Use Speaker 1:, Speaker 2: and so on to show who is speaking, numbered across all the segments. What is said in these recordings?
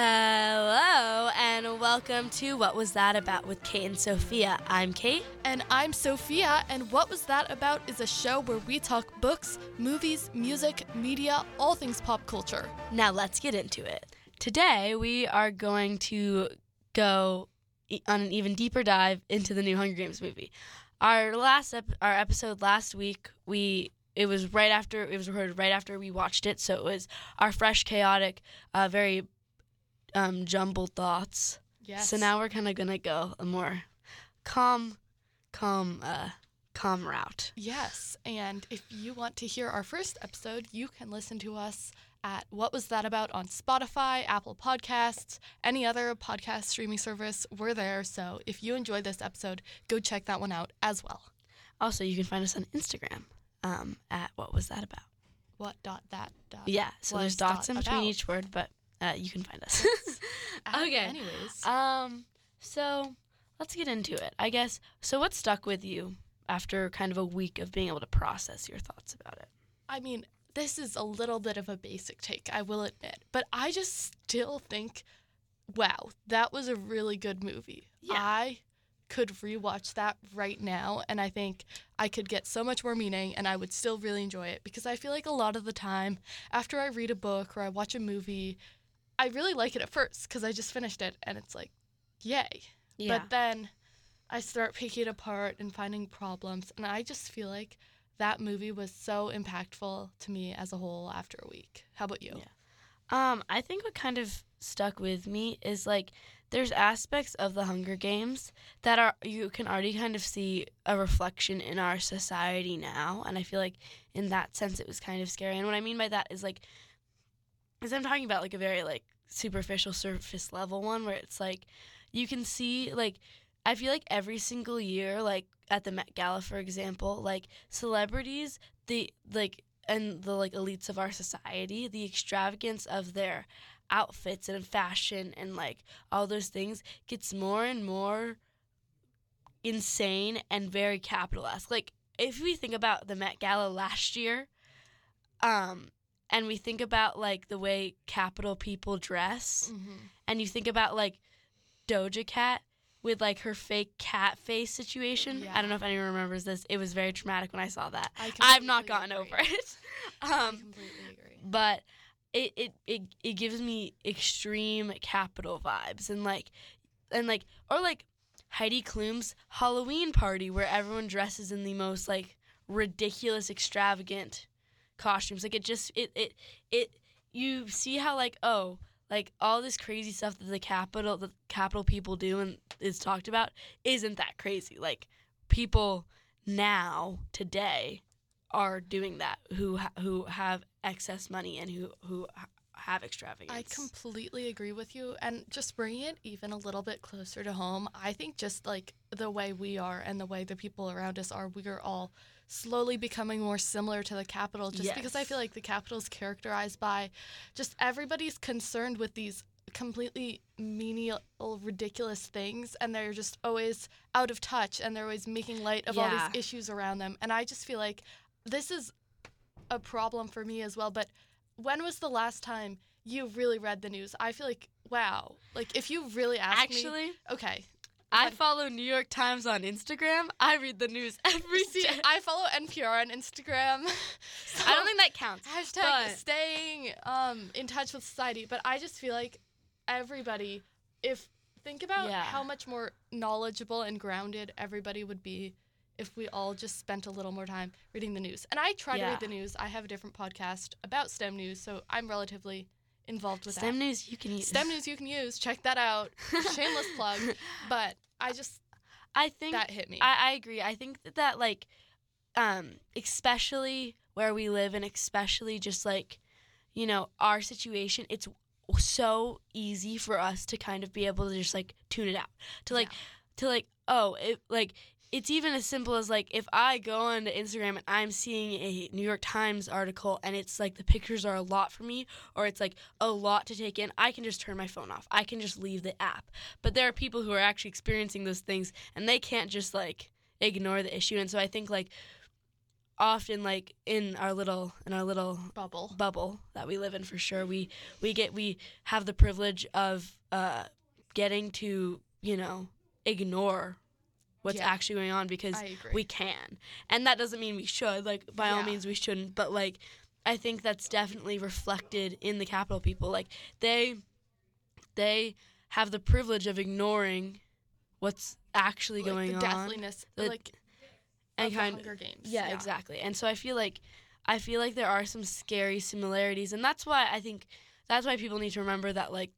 Speaker 1: Hello, and welcome to What Was That About with Kate and Sophia. I'm Kate.
Speaker 2: And I'm Sophia, and What Was That About is a show where we talk books, movies, music, media, all things pop culture.
Speaker 1: Now let's get into it. Today we are going to go on an even deeper dive into the new Hunger Games movie. Our last ep- our episode last week, we it was right after it was recorded right after we watched it, so it was our fresh, chaotic, uh, very um, jumbled thoughts.
Speaker 2: Yes.
Speaker 1: So now we're kind of gonna go a more calm, calm, uh, calm route.
Speaker 2: Yes, and if you want to hear our first episode, you can listen to us at What Was That About on Spotify, Apple Podcasts, any other podcast streaming service. We're there. So if you enjoyed this episode, go check that one out as well.
Speaker 1: Also, you can find us on Instagram um, at What Was That About?
Speaker 2: What dot that dot?
Speaker 1: Yeah, so there's dots
Speaker 2: dot
Speaker 1: in between
Speaker 2: about.
Speaker 1: each word, but uh, you can find us.
Speaker 2: Uh,
Speaker 1: Okay.
Speaker 2: Anyways,
Speaker 1: um, so let's get into it. I guess. So, what stuck with you after kind of a week of being able to process your thoughts about it?
Speaker 2: I mean, this is a little bit of a basic take, I will admit, but I just still think, wow, that was a really good movie.
Speaker 1: Yeah.
Speaker 2: I could rewatch that right now, and I think I could get so much more meaning, and I would still really enjoy it because I feel like a lot of the time, after I read a book or I watch a movie, I really like it at first because I just finished it, and it's like, yay. But then I start picking it apart and finding problems, and I just feel like that movie was so impactful to me as a whole after a week. How about you?
Speaker 1: Yeah. Um, I think what kind of stuck with me is like there's aspects of the Hunger Games that are you can already kind of see a reflection in our society now, and I feel like in that sense it was kind of scary. And what I mean by that is like, is I'm talking about like a very like superficial surface level one where it's like you can see like I feel like every single year like at the Met Gala for example like celebrities the like and the like elites of our society the extravagance of their outfits and fashion and like all those things gets more and more insane and very capitalesque. Like if we think about the Met Gala last year um and we think about like the way Capitol people dress
Speaker 2: Mm-hmm.
Speaker 1: and you think about like Doja Cat with like her fake cat face situation. I don't know if anyone remembers this. It was very traumatic when I saw that.
Speaker 2: I
Speaker 1: I've not gotten
Speaker 2: agree.
Speaker 1: over it.
Speaker 2: I
Speaker 1: um,
Speaker 2: completely agree.
Speaker 1: but it, it it it gives me extreme Capitol vibes and like and like or like Heidi Klum's Halloween party where everyone dresses in the most like ridiculous extravagant costumes like it just it it it you see how like oh like all this crazy stuff that the Capitol the Capitol people do and is talked about isn't that crazy. Like people now today are doing that who ha- who have excess money and who who have extravagance.
Speaker 2: I completely agree with you. And just bringing it even a little bit closer to home, I think just like the way we are and the way the people around us are, we are all slowly becoming more similar to the Capitol just because I feel like the Capitol is characterized by just everybody's concerned with these completely menial ridiculous things and they're just always out of touch and they're always making light of all these issues around them and i just feel like this is a problem for me as well but when was the last time you really read the news? I feel like wow. Like if you really ask me,
Speaker 1: Actually,
Speaker 2: okay.
Speaker 1: I follow New York Times on Instagram. I read the news every
Speaker 2: See,
Speaker 1: day.
Speaker 2: I follow NPR on Instagram.
Speaker 1: I don't think that counts.
Speaker 2: hashtag
Speaker 1: but-
Speaker 2: staying um in touch with society. But I just feel like everybody, if think about
Speaker 1: Yeah.
Speaker 2: how much more knowledgeable and grounded everybody would be if we all just spent a little more time reading the news. And I try to read the news. I have a different podcast about STEM news, so I'm relatively involved with that.
Speaker 1: STEM news you can use.
Speaker 2: STEM news you can use. Check that out. Shameless plug. But I just
Speaker 1: I think
Speaker 2: that hit me.
Speaker 1: I, I agree. I think that, that like, um, especially where we live, and especially just like, you know, our situation, it's so easy for us to kind of be able to just like tune it out. To like, to like, oh, it like it's even as simple as like if I go onto Instagram and I'm seeing a New York Times article and it's like the pictures are a lot for me or it's like a lot to take in, I can just turn my phone off. I can just leave the app. But there are people who are actually experiencing those things and they can't just like ignore the issue. And so I think like often like in our little in our little
Speaker 2: Bubble.
Speaker 1: bubble that we live in for sure we we get we have the privilege of uh getting to you know ignore what's
Speaker 2: Yeah.
Speaker 1: actually going on because we can and that doesn't mean we should like by all means we shouldn't but like i think that's definitely reflected in the Capitol people like they they have the privilege of ignoring what's actually
Speaker 2: like
Speaker 1: going
Speaker 2: the
Speaker 1: on
Speaker 2: deathliness,
Speaker 1: The-
Speaker 2: like
Speaker 1: and kind
Speaker 2: Hunger Games.
Speaker 1: yeah, exactly. And so I feel like I feel like there are some scary similarities and that's why I think that's why people need to remember that like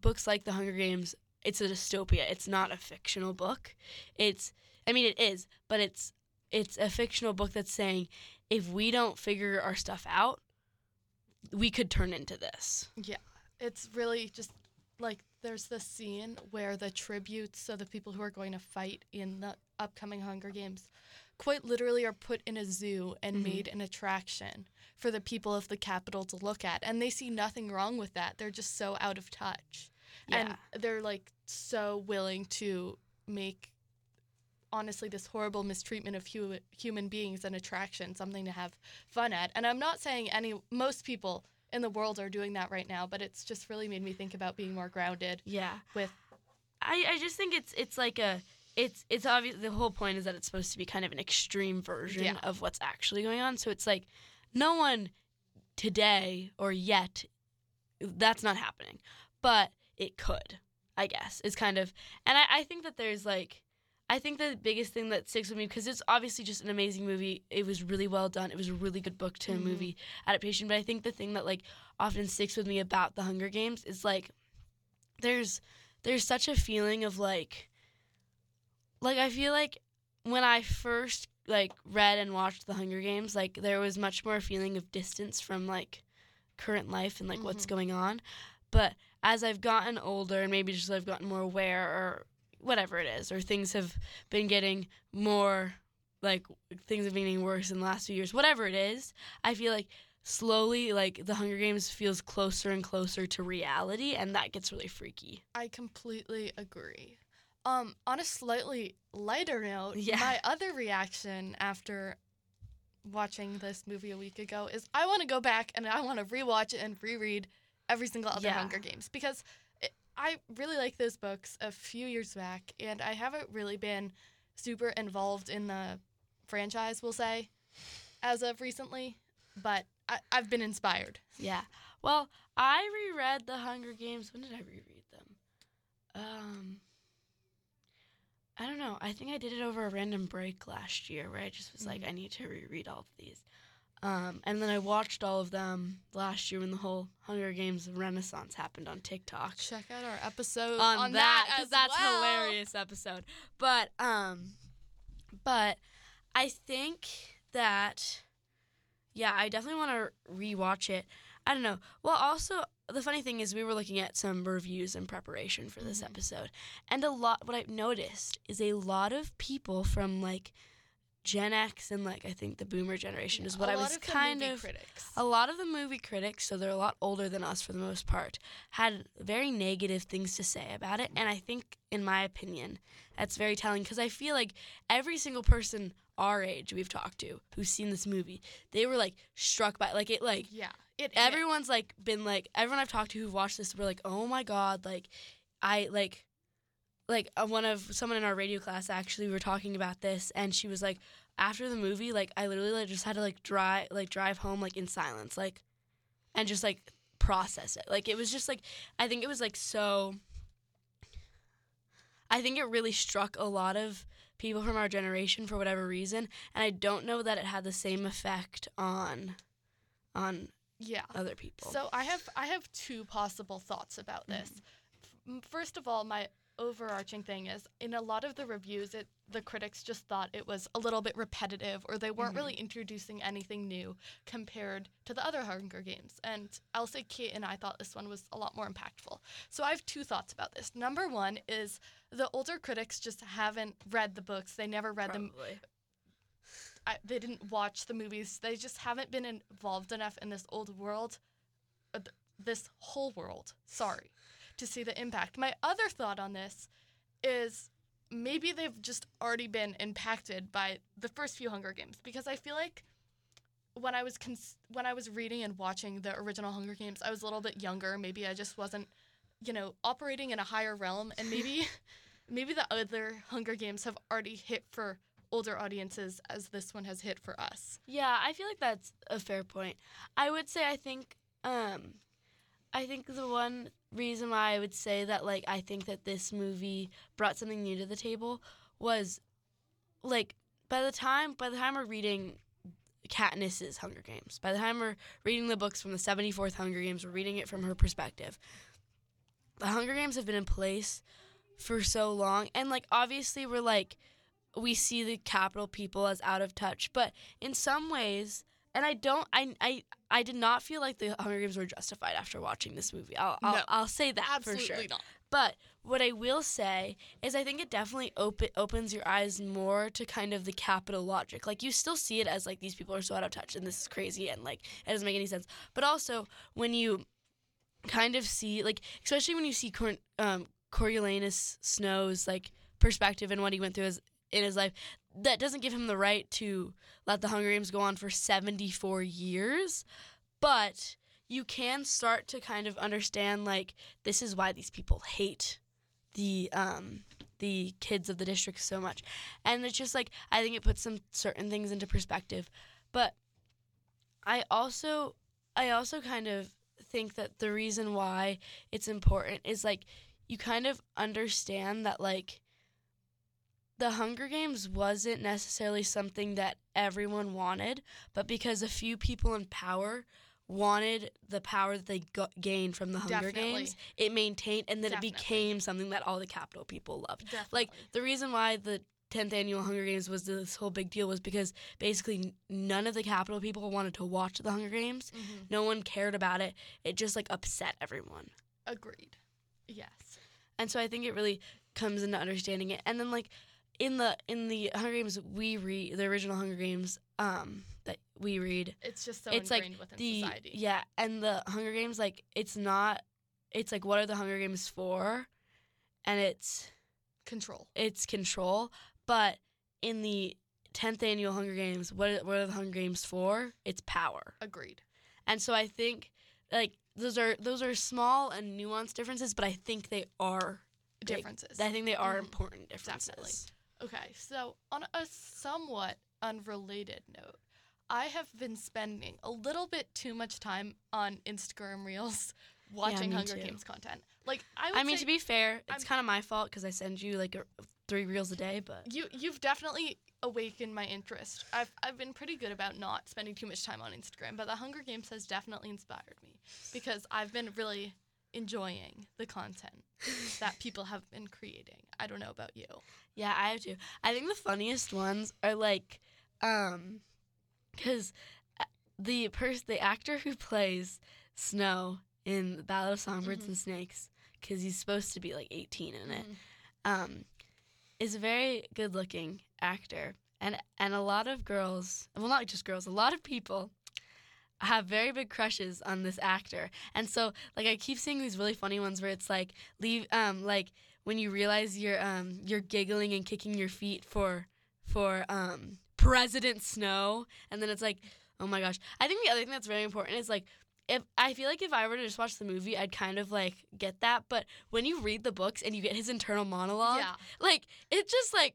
Speaker 1: books like The Hunger Games, it's a dystopia. It's not a fictional book. It's I mean it is, but it's it's a fictional book that's saying if we don't figure our stuff out, we could turn into this. Yeah.
Speaker 2: It's really just like there's this scene where the tributes, so the people who are going to fight in the upcoming Hunger Games, quite literally are put in a zoo and
Speaker 1: Mhm.
Speaker 2: made an attraction for the people of the Capitol to look at. And they see nothing wrong with that. They're just so out of touch.
Speaker 1: Yeah.
Speaker 2: And they're like so willing to make honestly this horrible mistreatment of hu- human beings an attraction, something to have fun at. And I'm not saying any most people in the world are doing that right now, but it's just really made me think about being more grounded
Speaker 1: yeah.
Speaker 2: with
Speaker 1: I, I just think it's it's like a it's it's obvious the whole point is that it's supposed to be kind of an extreme version
Speaker 2: Yeah.
Speaker 1: of what's actually going on. So it's like no one today or yet that's not happening. But it could, I guess. It's kind of and I, I think that there's like I think the biggest thing that sticks with me because it's obviously just an amazing movie. It was really well done. It was a really good book to
Speaker 2: Mhm.
Speaker 1: movie adaptation. But I think the thing that like often sticks with me about the Hunger Games is like there's there's such a feeling of like like I feel like when I first like read and watched the Hunger Games, like there was much more feeling of distance from like current life and like what's
Speaker 2: Mhm.
Speaker 1: going on. But as I've gotten older and maybe just I've gotten more aware or whatever it is, or things have been getting more like things have been getting worse in the last few years, whatever it is, I feel like slowly like the Hunger Games feels closer and closer to reality and that gets really freaky.
Speaker 2: I completely agree. Um, on a slightly lighter note,
Speaker 1: Yeah.
Speaker 2: my other reaction after watching this movie a week ago is I want to go back and I want to rewatch it and reread every single other
Speaker 1: Yeah.
Speaker 2: Hunger Games because it, I really like those books a few years back and I haven't really been super involved in the franchise, we'll say, as of recently, but I, I've been inspired.
Speaker 1: Yeah. Well, I reread The Hunger Games. When did I reread them? Um I don't know. I think I did it over a random break last year where I just was like I need to reread all of these. Um, and then I watched all of them last year when the whole Hunger Games renaissance happened on TikTok.
Speaker 2: Check out our episode
Speaker 1: on,
Speaker 2: on,
Speaker 1: that because that's
Speaker 2: well.
Speaker 1: hilarious episode. But um, but I think that yeah, I definitely want to rewatch it. I don't know. Well, also the funny thing is we were looking at some reviews in preparation for this
Speaker 2: Mhm.
Speaker 1: episode, and a lot. What I've noticed is a lot of people from like Gen X and like I think the Boomer generation is what I was
Speaker 2: of the
Speaker 1: kind
Speaker 2: movie
Speaker 1: of
Speaker 2: critics.
Speaker 1: a lot of the movie critics, so they're a lot older than us for the most part, had very negative things to say about it. And I think, in my opinion, that's very telling because I feel like every single person our age we've talked to who's seen this movie, they were like struck by like it like
Speaker 2: yeah, it hit.
Speaker 1: everyone's like been like everyone I've talked to who watched this were like, oh my god, like I like like uh, one of someone in our radio class actually we were talking about this and she was like after the movie like I literally like just had to like drive like drive home like in silence like and just like process it like it was just like I think it was like so I think it really struck a lot of people from our generation for whatever reason and I don't know that it had the same effect on on
Speaker 2: yeah.
Speaker 1: other people.
Speaker 2: So I have I have two possible thoughts about this. F- First of all, my overarching thing is in a lot of the reviews it the critics just thought it was a little bit repetitive or they weren't really introducing anything new compared to the other Hunger Games. And I'll say Kate and I thought this one was a lot more impactful. So I have two thoughts about this. Number one is the older critics just haven't read the books. They never read them I, they didn't watch the movies. They just haven't been involved enough in this old world, uh, th- this whole world, sorry, to see the impact. My other thought on this is maybe they've just already been impacted by the first few Hunger Games because I feel like when I was cons- when I was reading and watching the original Hunger Games, I was a little bit younger. Maybe I just wasn't, you know, operating in a higher realm, and maybe, maybe the other Hunger Games have already hit for older audiences as this one has hit for us.
Speaker 1: Yeah, I feel like that's a fair point. I would say I think um I think the one reason why I would say that like I think that this movie brought something new to the table was like by the time by the time we're reading Katniss's Hunger Games, by the time we're reading the books from the 74th Hunger Games, we're reading it from her perspective. The Hunger Games have been in place for so long and like obviously we're like we see the Capitol people as out of touch, but in some ways, and I don't, I, I, I did not feel like the Hunger Games were justified after watching this movie. I'll, I'll,
Speaker 2: No.
Speaker 1: I'll say that
Speaker 2: Absolutely
Speaker 1: for sure.
Speaker 2: not.
Speaker 1: But what I will say is, I think it definitely open, opens your eyes more to kind of the Capitol logic. Like you still see it as like these people are so out of touch and this is crazy and like it doesn't make any sense. But also when you kind of see like, especially when you see Cor- um, Coriolanus Snow's like perspective and what he went through as in his life, that doesn't give him the right to let the Hunger Games go on for 74 years. But you can start to kind of understand like this is why these people hate the um the kids of the district so much and it's just like i think it puts some certain things into perspective but i also i also kind of think that the reason why it's important is like you kind of understand that like the Hunger Games wasn't necessarily something that everyone wanted, but because a few people in power wanted the power that they got, gained from the Hunger
Speaker 2: Definitely.
Speaker 1: Games, it maintained and then
Speaker 2: Definitely.
Speaker 1: it became something that all the Capitol people loved.
Speaker 2: Definitely.
Speaker 1: Like the reason why the 10th annual Hunger Games was this whole big deal was because basically none of the Capitol people wanted to watch the Hunger Games.
Speaker 2: Mhm.
Speaker 1: No one cared about it. It just like upset everyone.
Speaker 2: Agreed. Yes.
Speaker 1: And so I think it really comes into understanding it. And then like in the in the Hunger Games we read the original Hunger Games um that we read
Speaker 2: It's just so
Speaker 1: it's like
Speaker 2: ingrained within
Speaker 1: the
Speaker 2: society.
Speaker 1: yeah and the Hunger Games like it's not it's like what are the Hunger Games for and it's
Speaker 2: Control.
Speaker 1: it's control but in the 10th annual Hunger Games what are, what are the Hunger Games for it's power
Speaker 2: Agreed.
Speaker 1: and so I think like those are those are small and nuanced differences but I think they are big.
Speaker 2: Differences.
Speaker 1: I think they are
Speaker 2: Mhm.
Speaker 1: important differences.
Speaker 2: Definitely. Okay, so on a somewhat unrelated note, I have been spending a little bit too much time on Instagram Reels watching
Speaker 1: me
Speaker 2: Hunger
Speaker 1: too.
Speaker 2: Games content. Like I would
Speaker 1: I mean,
Speaker 2: say
Speaker 1: to be fair, it's
Speaker 2: I'm-
Speaker 1: kind of my fault because I send you like a, three reels a day. But
Speaker 2: you you've definitely awakened my interest. I've I've been pretty good about not spending too much time on Instagram, but the Hunger Games has definitely inspired me because I've been really enjoying the content that people have been creating. I don't know about you.
Speaker 1: yeah, I have to. I think the funniest ones are like, um, because the person, the actor who plays Snow in the Ballad of Songbirds
Speaker 2: Mhm.
Speaker 1: and Snakes, because he's supposed to be like 18 in it,
Speaker 2: Mhm.
Speaker 1: um, is a very good-looking actor, and and a lot of girls, well, not just girls, a lot of people have very big crushes on this actor, and so like I keep seeing these really funny ones where it's like leave, um, like when you realize you're um you're giggling and kicking your feet for for um President Snow, and then it's like, oh my gosh. I think the other thing that's very important is like if I feel like if I were to just watch the movie, I'd kind of like get that. But when you read the books and you get his internal monologue,
Speaker 2: Yeah.
Speaker 1: like it just like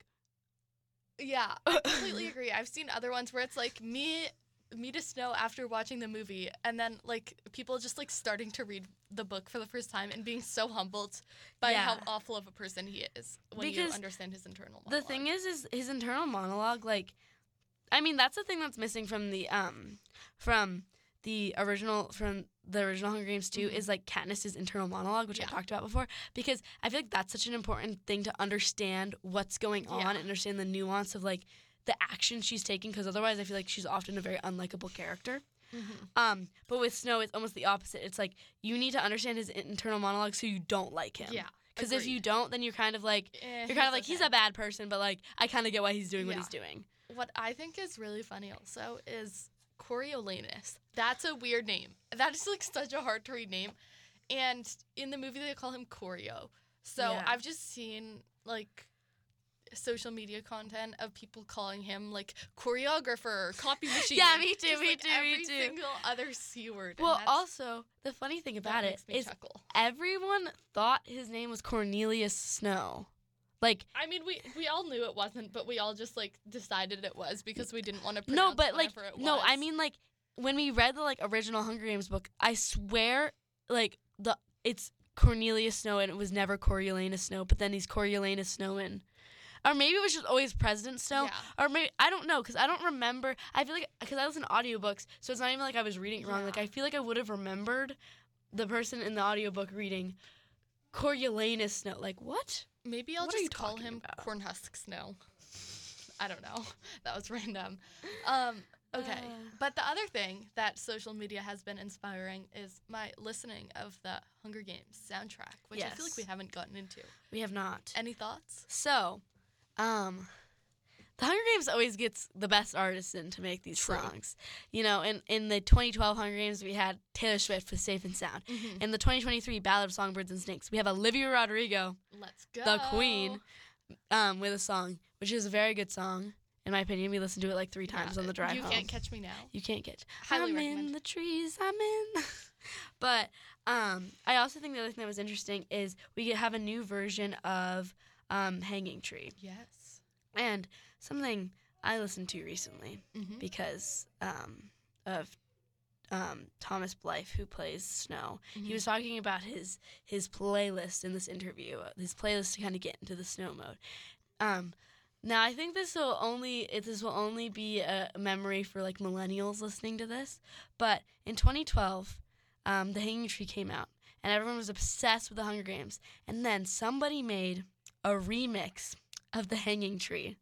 Speaker 2: Yeah, I completely agree. I've seen other ones where it's like me me to snow after watching the movie and then like people just like starting to read the book for the first time and being so humbled by how awful of a person he is when you understand his internal
Speaker 1: the thing is, is his internal monologue. Like, I mean, that's the thing that's missing from the um from the original from the original Hunger Games 2
Speaker 2: Mhm.
Speaker 1: is like Katniss's internal monologue, which
Speaker 2: Yeah.
Speaker 1: I talked about before, because I feel like that's such an important thing to understand what's going on
Speaker 2: Yeah.
Speaker 1: and understand the nuance of like the action she's taking, because otherwise I feel like she's often a very unlikable character.
Speaker 2: Mhm.
Speaker 1: Um, but with Snow, it's almost the opposite. It's like you need to understand his internal monologue so you don't like him.
Speaker 2: Yeah.
Speaker 1: Because if you don't, then you're kind of like
Speaker 2: Eh,
Speaker 1: you're kind of like he's a bad person, but like I kind of get why he's doing what he's doing.
Speaker 2: What I think is really funny also is Coriolanus. That's a weird name. That is like such a hard to read name. And in the movie they call him Coryo. So
Speaker 1: Yeah.
Speaker 2: I've just seen like social media content of people calling him like choreographer, copy machine.
Speaker 1: Yeah, me too,
Speaker 2: just,
Speaker 1: me
Speaker 2: like,
Speaker 1: too, me
Speaker 2: every
Speaker 1: too.
Speaker 2: single other c word.
Speaker 1: Well, also the funny thing about it
Speaker 2: me
Speaker 1: is
Speaker 2: chuckle.
Speaker 1: everyone thought his name was Cornelius Snow. Like
Speaker 2: I mean, we we all knew it wasn't, but we all just like decided it was because we didn't want to.
Speaker 1: no, but like
Speaker 2: it
Speaker 1: no, I mean like when we read the like original Hunger Games book, I swear like the it's Cornelius Snow and it was never Coriolanus Snow, but then he's Coriolanus Snow in. Or maybe it was just always President Snow.
Speaker 2: Yeah.
Speaker 1: Or maybe I don't know because I don't remember. I feel like because I listen to audiobooks, so it's not even like I was reading it wrong. Like I feel like I would have remembered the person in the audiobook reading Coriolanus Snow. Like what?
Speaker 2: maybe I'll
Speaker 1: What
Speaker 2: just call him
Speaker 1: about?
Speaker 2: Cornhusk Snow. I don't know. That was random. Um, okay,
Speaker 1: Uh.
Speaker 2: but the other thing that social media has been inspiring is my listening of the Hunger Games soundtrack, which I feel like we haven't gotten into.
Speaker 1: We have not.
Speaker 2: Any thoughts?
Speaker 1: So, um, the Hunger Games always gets the best artists in to make these
Speaker 2: True.
Speaker 1: songs. You know, in, in the 2012 Hunger Games, we had Taylor Swift with Safe and Sound.
Speaker 2: Mm-hmm.
Speaker 1: In the 2023 Ballad of Songbirds and Snakes, we have Olivia Rodrigo,
Speaker 2: Let's go.
Speaker 1: the Queen, um, with a song, which is a very good song. In my opinion, we listened to it like three times
Speaker 2: Yeah,
Speaker 1: on the drive
Speaker 2: You
Speaker 1: home.
Speaker 2: can't catch me now.
Speaker 1: You can't catch.
Speaker 2: Highly
Speaker 1: I'm
Speaker 2: recommend.
Speaker 1: in the trees. I'm in. but um, I also think the other thing that was interesting is we have a new version of um, Hanging Tree,
Speaker 2: Yes.
Speaker 1: and something I listened to recently
Speaker 2: Mm-hmm.
Speaker 1: because um, of um, Thomas Blyth, who plays Snow.
Speaker 2: Mm-hmm.
Speaker 1: He was talking about his his playlist in this interview. uh, His playlist to kind of get into the snow mode. Um, now I think this will only it, this will only be a memory for like millennials listening to this. But in 2012, um, The Hanging Tree came out, and everyone was obsessed with the Hunger Games. And then somebody made a remix of The Hanging Tree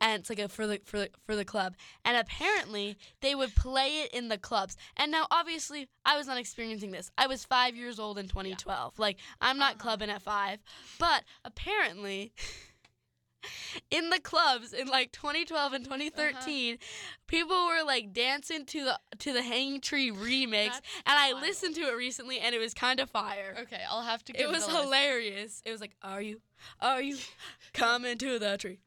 Speaker 1: and it's like a for the for the, for the club. And apparently they would play it in the clubs. And now obviously I was not experiencing this. I was five years old in 2012. Like I'm not
Speaker 2: Uh-huh.
Speaker 1: clubbing at five, but apparently. In the clubs in like 2012 and 2013, people were like dancing to the to the Hanging Tree remix,
Speaker 2: That's
Speaker 1: and I
Speaker 2: wild.
Speaker 1: listened to it recently, and it was kind of fire.
Speaker 2: Okay, I'll have to. Give
Speaker 1: It was
Speaker 2: listen.
Speaker 1: hilarious. It was like, "Are you, are you coming to the tree?"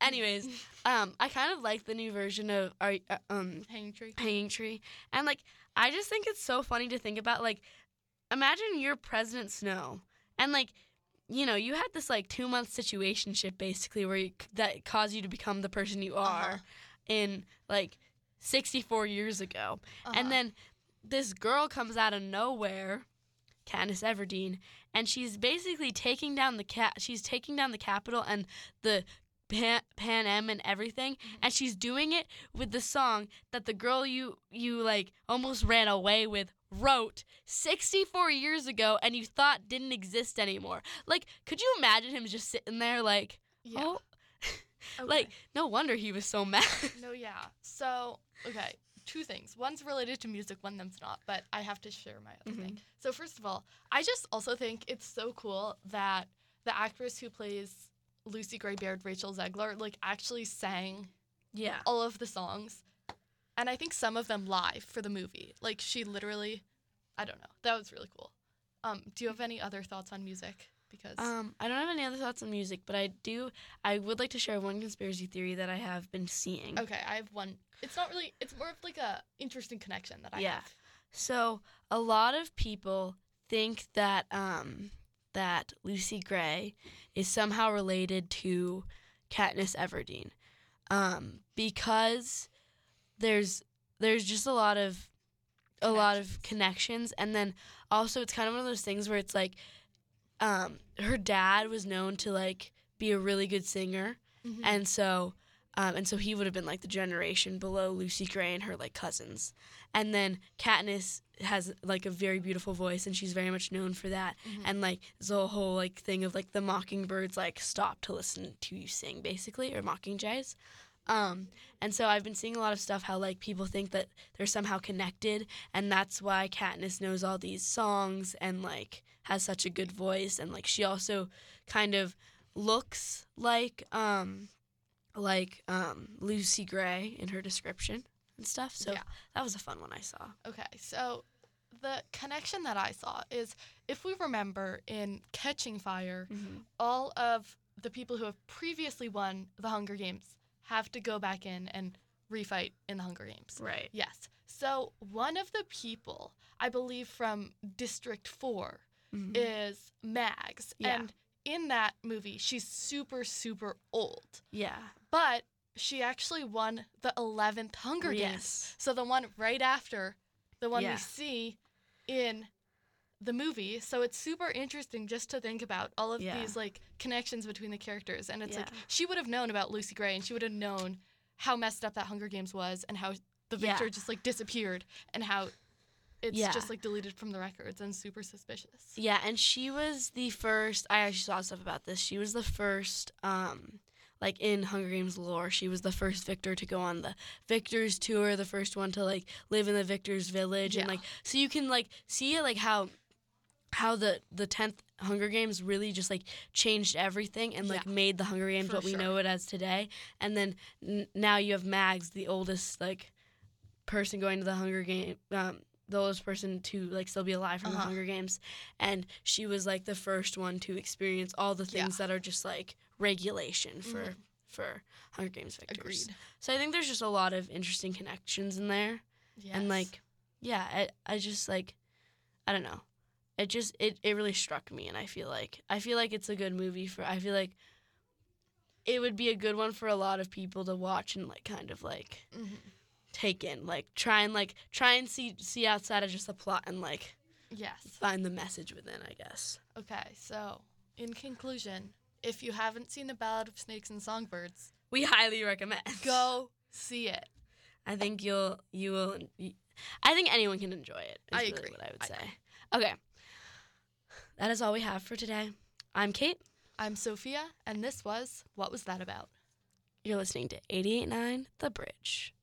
Speaker 1: Anyways, um, I kind of like the new version of our uh, um
Speaker 2: Hanging tree.
Speaker 1: hanging tree, and like I just think it's so funny to think about. Like, imagine you're President Snow, and like, you know, you had this like two month situationship basically where you, that caused you to become the person you are
Speaker 2: Uh-huh.
Speaker 1: In like 64 years ago,
Speaker 2: Uh-huh.
Speaker 1: and then this girl comes out of nowhere. Katniss Everdeen, and she's basically taking down the cat. She's taking down the Capitol and the Pan, Panem and everything, and she's doing it with the song that the girl you you like almost ran away with wrote 64 years ago, and you thought didn't exist anymore. Like, could you imagine him just sitting there like,
Speaker 2: Yeah.
Speaker 1: oh,
Speaker 2: Okay.
Speaker 1: like no wonder he was so mad.
Speaker 2: No, yeah. So, okay, two things. One's related to music, one them's not, but I have to share my other thing. So, first of all, I just also think it's so cool that the actress who plays Lucy Gray Baird, Rachel Zegler, like actually sang
Speaker 1: yeah.
Speaker 2: all of the songs. And I think some of them live for the movie. Like, she literally, I don't know. That was really cool. Um, do you have any other thoughts on music? Because,
Speaker 1: Um, I don't have any other thoughts on music, but I do. I would like to share one conspiracy theory that I have been seeing.
Speaker 2: okay, I have one. It's not really, it's more of like a interesting connection that I
Speaker 1: Yeah.
Speaker 2: have.
Speaker 1: So a lot of people think that um, that Lucy Gray is somehow related to Katniss Everdeen, um, because there's there's just a lot of a lot of connections, and then also it's kind of one of those things where it's like, um, her dad was known to like be a really good singer,
Speaker 2: Mhm.
Speaker 1: and so. Um, and so he would have been like the generation below Lucy Gray and her like cousins. And then Katniss has like a very beautiful voice and she's very much known for that. And like the whole like thing of like the mockingbirds like stop to listen to you sing basically or mockingjays. Um, and so I've been seeing a lot of stuff how like people think that they're somehow connected and that's why Katniss knows all these songs and like has such a good voice and like she also kind of looks like um like um Lucy Gray in her description and stuff. So
Speaker 2: Yeah.
Speaker 1: that was a fun one I saw.
Speaker 2: Okay, so the connection that I saw is if we remember in Catching Fire, all of the people who have previously won the Hunger Games have to go back in and refight in the Hunger Games.
Speaker 1: Right.
Speaker 2: Yes. So one of the people, I believe from District 4,
Speaker 1: Mhm.
Speaker 2: is Mags.
Speaker 1: Yeah.
Speaker 2: And in that movie, she's super, super old.
Speaker 1: Yeah.
Speaker 2: But she actually won the 11th Hunger Games.
Speaker 1: Yes.
Speaker 2: So the one right after the one
Speaker 1: Yeah.
Speaker 2: we see in the movie. So it's super interesting just to think about all of
Speaker 1: Yeah.
Speaker 2: these like connections between the characters. And it's like she would have known about Lucy Gray and she would have known how messed up that Hunger Games was and how the
Speaker 1: Yeah.
Speaker 2: victor just like disappeared and how it's
Speaker 1: Yeah.
Speaker 2: just like deleted from the records and super suspicious.
Speaker 1: Yeah, and she was the first. I actually saw stuff about this. She was the first, um, like in Hunger Games lore, she was the first victor to go on the Victor's tour, the first one to like live in the Victor's village, and like so you can like see like how how the the tenth Hunger Games really just like changed everything and like
Speaker 2: Yeah.
Speaker 1: made the Hunger Games
Speaker 2: For
Speaker 1: what we
Speaker 2: sure.
Speaker 1: know it as today. And then n- now you have Mags, the oldest like person going to the Hunger Game, um, the oldest person to like still be alive from the
Speaker 2: Uh-huh.
Speaker 1: Hunger Games, and she was like the first one to experience all the things that are just like regulation for
Speaker 2: Mhm.
Speaker 1: for Hunger Games victors.
Speaker 2: Agreed.
Speaker 1: So I think there's just a lot of interesting connections in there,
Speaker 2: Yes.
Speaker 1: and like, yeah, I I just like, I don't know, it just it it really struck me, and I feel like I feel like it's a good movie for I feel like. It would be a good one for a lot of people to watch and like kind of like
Speaker 2: Mhm.
Speaker 1: Take in like try and like try and see see outside of just the plot and like
Speaker 2: Yes.
Speaker 1: find the message within i guess
Speaker 2: Okay, so in conclusion, if you haven't seen The Ballad of Snakes and Songbirds,
Speaker 1: we highly recommend
Speaker 2: go see it.
Speaker 1: i think you'll you will i think anyone can enjoy it is
Speaker 2: I
Speaker 1: really
Speaker 2: agree.
Speaker 1: what i would
Speaker 2: I
Speaker 1: say okay that is all we have for today i'm kate
Speaker 2: I'm Sophia, and this was What Was That About?
Speaker 1: you're listening to 889 the bridge